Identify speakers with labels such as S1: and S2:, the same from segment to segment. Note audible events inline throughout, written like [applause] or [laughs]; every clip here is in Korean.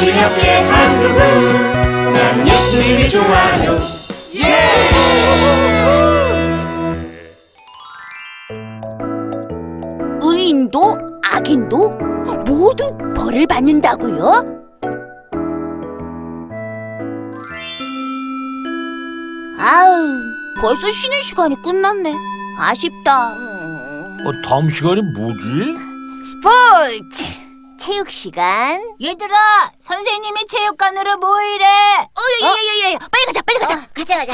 S1: 우리 함께 한 그분 나는 예수님이 좋아요
S2: 의인도 악인도 모두 벌을 받는다고요? 아우, 벌써 쉬는 시간이 끝났네. 아쉽다.
S3: 어, 다음 시간이 뭐지?
S2: 스포츠 체육 시간.
S4: 얘들아, 선생님이 체육관으로 모이래.
S2: 어, 예 예 예 예. 빨리 가자, 빨리 가자. 가자, 가자.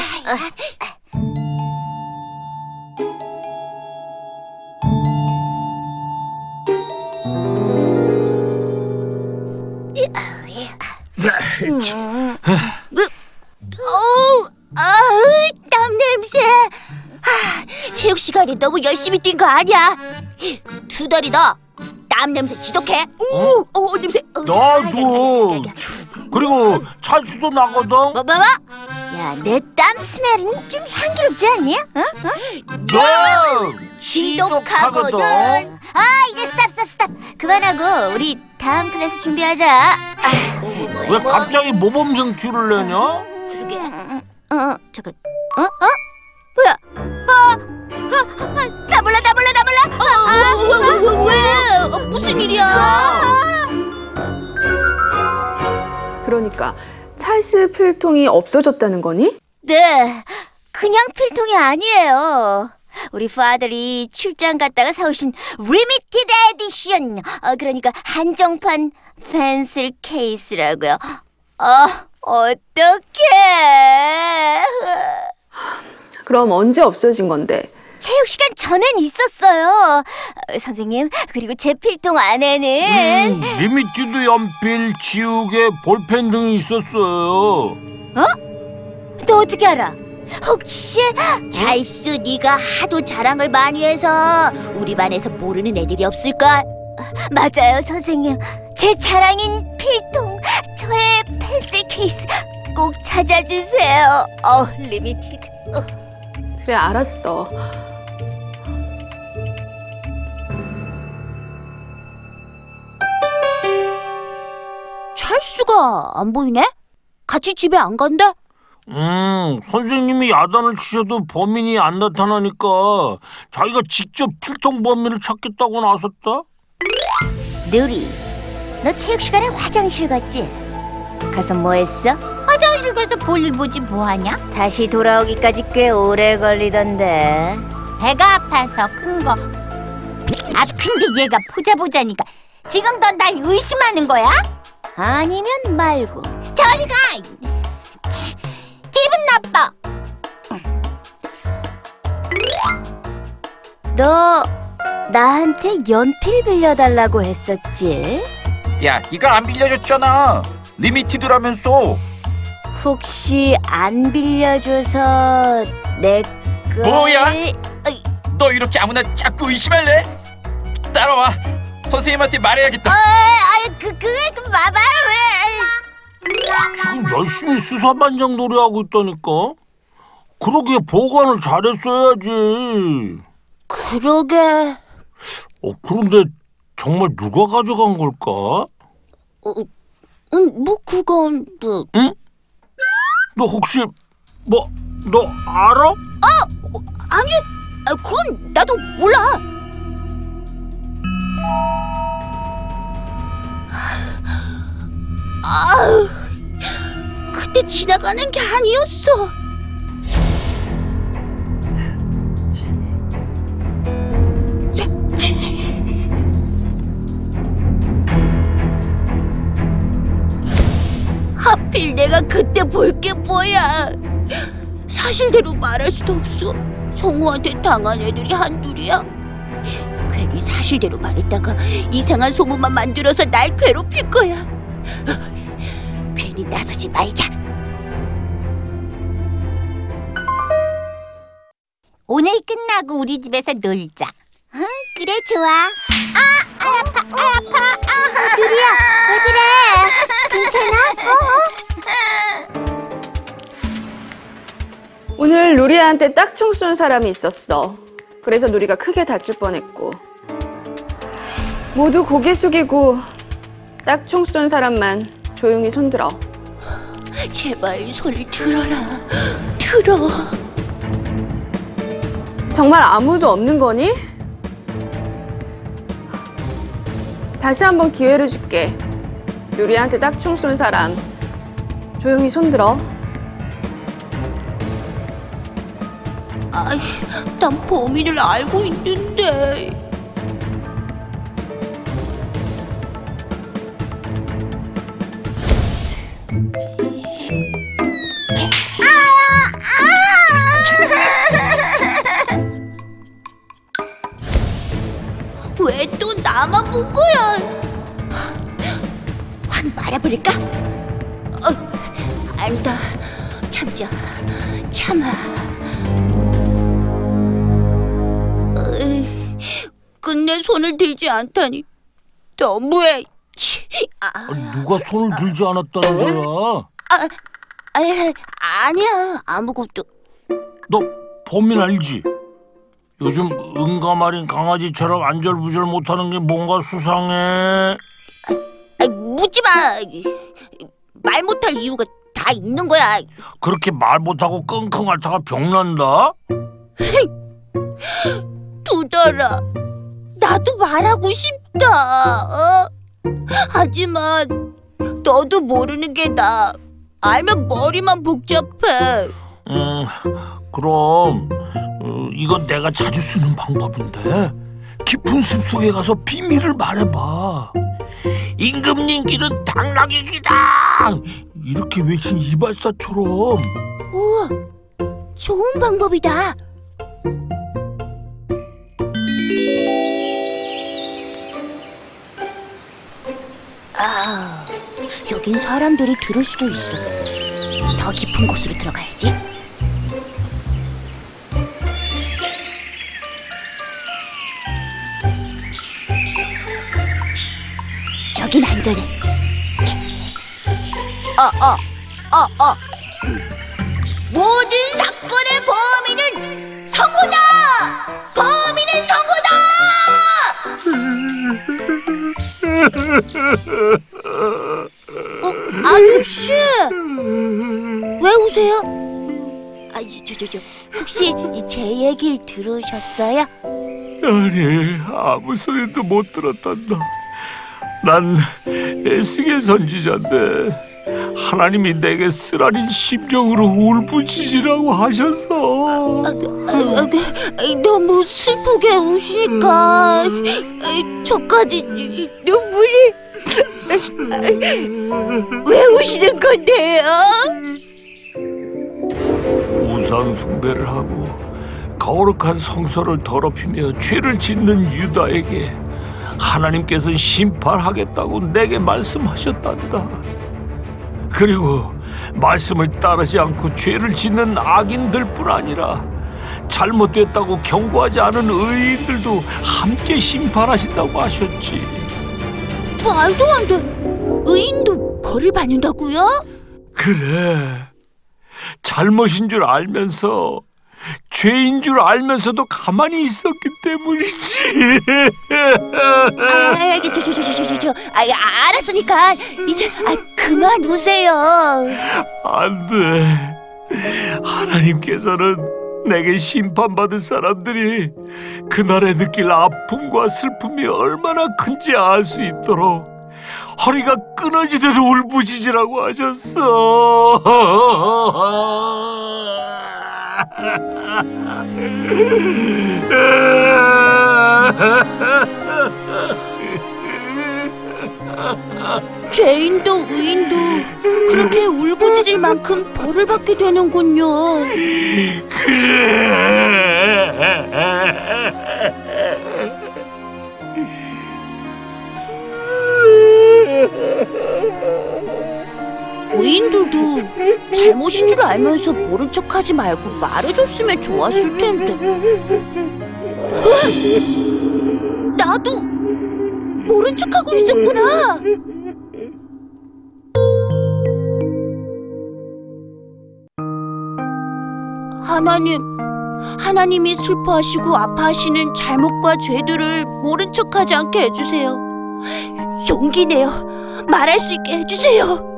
S2: 어우, 아우, 땀 냄새. 아, 체육 시간에 너무 열심히 뛴 거 아니야? 두 달이다. 땀 냄새 지독해. 우, 어, 냄새. 어,
S3: 나도. 그리고 찰수도 나거든.
S2: 뭐, 뭐, 뭐? 야, 내 땀 스멜은 좀 향기롭지 않니? 어? 어?
S3: 네.
S2: 지독하거든. 아, 이제 스탑, 스탑, 스탑. 그만하고 우리 다음 클래스 준비하자. 아,
S3: 왜 갑자기 모범생 티를 내냐?
S2: 그러게. 어, 잠깐. 어, 어? 뭐야? 아, 아, 아, 나 몰라, 나
S5: 그러니까 찰스 필통이 없어졌다는 거니?
S2: 네, 그냥 필통이 아니에요. 우리 father이 출장 갔다가 사오신 limited edition, 어, 그러니까 한정판 pencil case라고요. 어, 어떡해.
S5: 그럼 언제 없어진 건데?
S2: 체육 시간 전엔 있었어요. 어, 선생님, 그리고 제 필통 안에는
S3: 음, limited 연필, 지우개, 볼펜 등이 있었어요.
S2: 너 어떻게 알아? 혹시 찰스 네가 하도 자랑을 많이 해서 우리 반에서 모르는 애들이 없을까? 맞아요, 선생님. 제 자랑인 필통, 저의 pencil case 꼭 찾아주세요. 어, limited. 어.
S5: 그래 알았어.
S2: 찰스가 안 보이네? 같이 집에 안 간대?
S3: 음, 선생님이 야단을 치셔도 범인이 안 나타나니까 자기가 직접 필통 범인을 찾겠다고 나섰다?
S2: 느리, 너 체육 시간에 화장실 갔지? 가서 뭐 했어?
S4: 화장실 가서 볼일 보지 뭐하냐?
S2: 다시 돌아오기까지 꽤 오래 걸리던데.
S4: 배가 아파서 큰 거. 아, 근데 얘가 보자 보자니까 지금 너날 의심하는 거야?
S2: 아니면 말고.
S4: 저리 가! 치, 기분 나빠.
S2: 너 나한테 연필 빌려달라고 했었지?
S6: 야, 네가 안 빌려줬잖아. 리미티드라면서.
S2: 혹시 안 빌려줘서 내 걸...
S6: 뭐야?
S2: 어이,
S6: 너 이렇게 아무나 자꾸 의심할래? 따라와. 선생님한테 말해야겠다.
S2: 아이, 그, 그게 그 마말 왜?
S3: 지금 열심히 수사반장 놀이하고 있다니까? 그러게 보관을 잘했어야지.
S2: 그러게.
S3: 어, 그런데 정말 누가 가져간 걸까?
S2: 음, 뭐 그건
S3: 뭐너 혹시 뭐 너 알아?
S2: 아니, 아, 그건 나도 몰라. 아우, 그때 지나가는 게 아니었어. 하필 내가 그때 볼 게 뭐야. 사실대로 말할 수도 없어. 성우한테 당한 애들이 한둘이야. 괜히 사실대로 말했다가 이상한 소문만 만들어서 날 괴롭힐 거야. 괜히 나서지 말자.
S4: 오늘 끝나고 우리 집에서 놀자.
S2: 그래 좋아. 아, 아 아파, 아 아파. 아, 둘이야, 왜 그래? 괜찮아?
S5: 오늘 누리한테 딱총 쏜 사람이 있었어. 그래서 누리가 크게 다칠 뻔했고. 모두 고개 숙이고 딱 총 쏜 사람만 조용히 손들어.
S2: 제발 손을 들어라. 들어.
S5: 정말 아무도 없는 거니? 다시 한번 기회를 줄게. 요리한테 딱 총 쏜 사람. 조용히 손들어.
S2: 아이, 난 범인을 알고 있는데. 손을 들지 않다니 너무해. 치, 아,
S3: 아니, 누가 손을 들지 않았다는 거야?
S2: 아, 아니야 아무것도.
S3: 너 범인 알지? 요즘 응가마린 강아지처럼 안절부절 못하는 게 뭔가 수상해.
S2: 아, 묻지 마. 말 못할 이유가 다 있는 거야.
S3: 그렇게 말 못하고 끙끙 앓다가 병난다? [laughs]
S2: 두더라. 나도 말하고 싶다. 어? 하지만 너도 모르는 게 나. 알면 머리만 복잡해.
S3: 음, 그럼 어, 이건 내가 자주 쓰는 방법인데 깊은 숲속에 가서 비밀을 말해봐. 임금님 길은 당나귀 길다. 이렇게 외친 이발사처럼.
S2: 우와, 좋은 방법이다. 아, 여긴 사람들이 들을 수도 있어. 더 깊은 곳으로 들어가야지. 여긴 안전해. 어, 어, 어, 어. 모든 사건의 범인은 성우다! 어, 아저씨! 왜 우세요? 아, 저, 저, 저, 혹시 이제 얘기를 들으셨어요?
S3: 아니 아무 소리도 못 들었단다. 난 애쓰게 선지자인데 하나님이 내게 쓰라린 심정으로 울부짖으라고 하셔서
S2: 너무 슬프게 우시니까 아, 저까지 눈물이 왜 우시는 건데요?
S3: 우상 숭배를 하고 거룩한 성소를 더럽히며 죄를 짓는 유다에게 하나님께서 심판하겠다고 내게 말씀하셨단다. 그리고 말씀을 따르지 않고 죄를 짓는 악인들뿐 아니라 잘못됐다고 경고하지 않은 의인들도 함께 심판하신다고 하셨지.
S2: 말도 안 돼. 의인도 벌을 받는다고요?
S3: 그래. 잘못인 줄 알면서 죄인 줄 알면서도 가만히 있었기 때문이지.
S2: 아, 저, 저, 저, 저, 저, 저, 저, 아, 알았으니까 이제 아, 그만 우세요.
S3: 안 돼. 하나님께서는 내게 심판받은 사람들이 그날에 느낄 아픔과 슬픔이 얼마나 큰지 알 수 있도록 허리가 끊어지듯 울부짖으라고 하셨어.
S2: 죄인도 의인도 그렇게 울부짖을 만큼 벌을 받게 되는군요. 의인들도 잘못인 줄 알면서 모른 척하지 말고 말해줬으면 좋았을 텐데. 나도 모른 척하고 있었구나. 하나님, 하나님이 슬퍼하시고 아파하시는 잘못과 죄들을 모른 척하지 않게 해주세요. 용기 내요. 말할 수 있게 해주세요.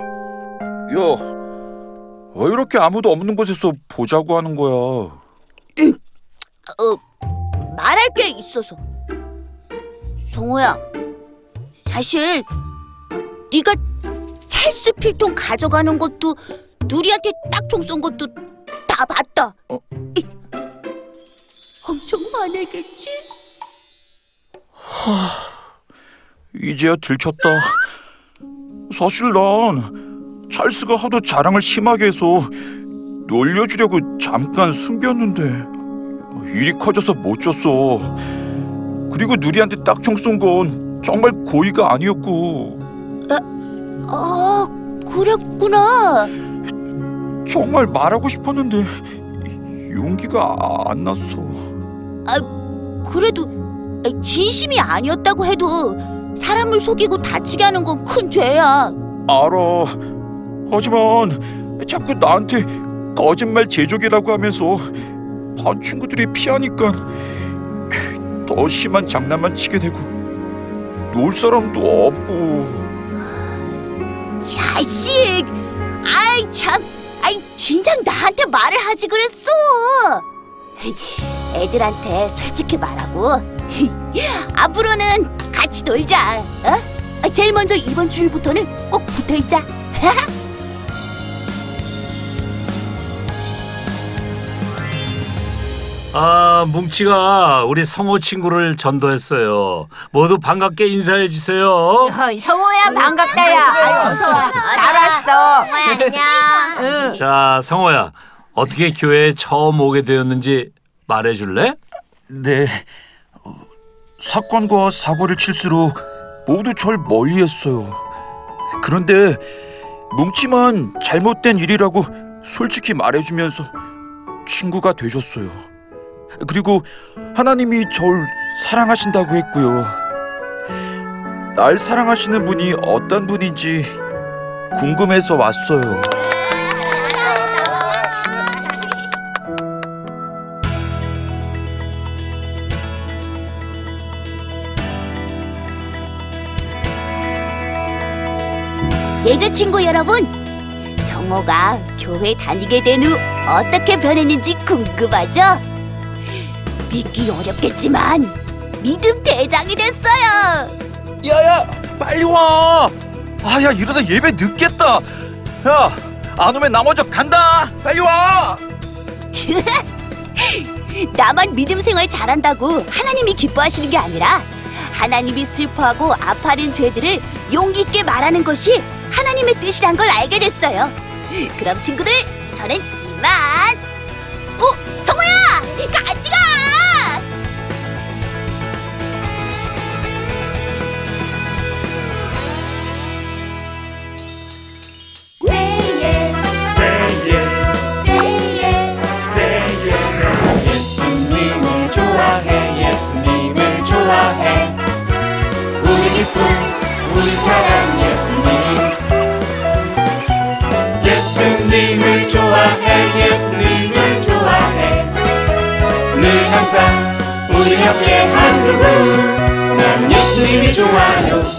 S7: 야, 왜 이렇게 아무도 없는 곳에서 보자고 하는 거야?
S2: 어, 말할 게 있어서. 성호야, 사실 네가 찰스 필통 가져가는 것도 누리한테 딱총 쏜 것도 다 봤다. 이, 엄청 화내겠지?
S7: 이제야 들켰다. 사실 난 찰스가 하도 자랑을 심하게 해서 놀려주려고 잠깐 숨겼는데 일이 커져서 못 줬어. 그리고 누리한테 딱총 쏜 건 정말 고의가 아니었고
S2: 아, 그랬구나.
S7: 정말 말하고 싶었는데 용기가 안 났어.
S2: 그래도 진심이 아니었다고 해도 사람을 속이고 다치게 하는 건 큰 죄야.
S7: 알아. 하지만 자꾸 나한테 거짓말 제조기라고 하면서 반 친구들이 피하니까 더 심한 장난만 치게 되고 놀 사람도 없고
S2: 자식! 아이 참, 아이 진작 나한테 말을 하지 그랬어. 애들한테 솔직히 말하고 [laughs] 앞으로는 같이 놀자. 어? 제일 먼저 이번 주일부터는 꼭 붙어 있자. [laughs]
S3: 아, 뭉치가 우리 성호 친구를 전도했어요. 모두 반갑게 인사해 주세요.
S4: 어, 성호야 반갑다야. 어서 와. 잘 왔어.
S2: 안녕.
S3: 자, 성호야. 어떻게 교회에 처음 오게 되었는지 말해 줄래?
S7: 네 어, 사건과 사고를 칠수록 모두 절 멀리했어요. 그런데 뭉치만 잘못된 일이라고 솔직히 말해주면서 친구가 되셨어요. 그리고 하나님이 절 사랑하신다고 했고요. 날 사랑하시는 분이 어떤 분인지 궁금해서 왔어요.
S2: 예조 친구 여러분, 성호가 교회 다니게 된 후 어떻게 변했는지 궁금하죠? 믿기 어렵겠지만 믿음 대장이 됐어요.
S6: 야야 빨리 와. 아야 이러다 예배 늦겠다. 야안 오면 나 먼저 간다. 빨리 와. [laughs]
S2: 나만 믿음 생활 잘한다고 하나님이 기뻐하시는 게 아니라 하나님이 슬퍼하고 아파하는 죄들을 용기 있게 말하는 것이 하나님의 뜻이란 걸 알게 됐어요. 그럼 친구들, 저는
S1: 우리 옆에 한 그분 나는 예수님이 좋아요. 예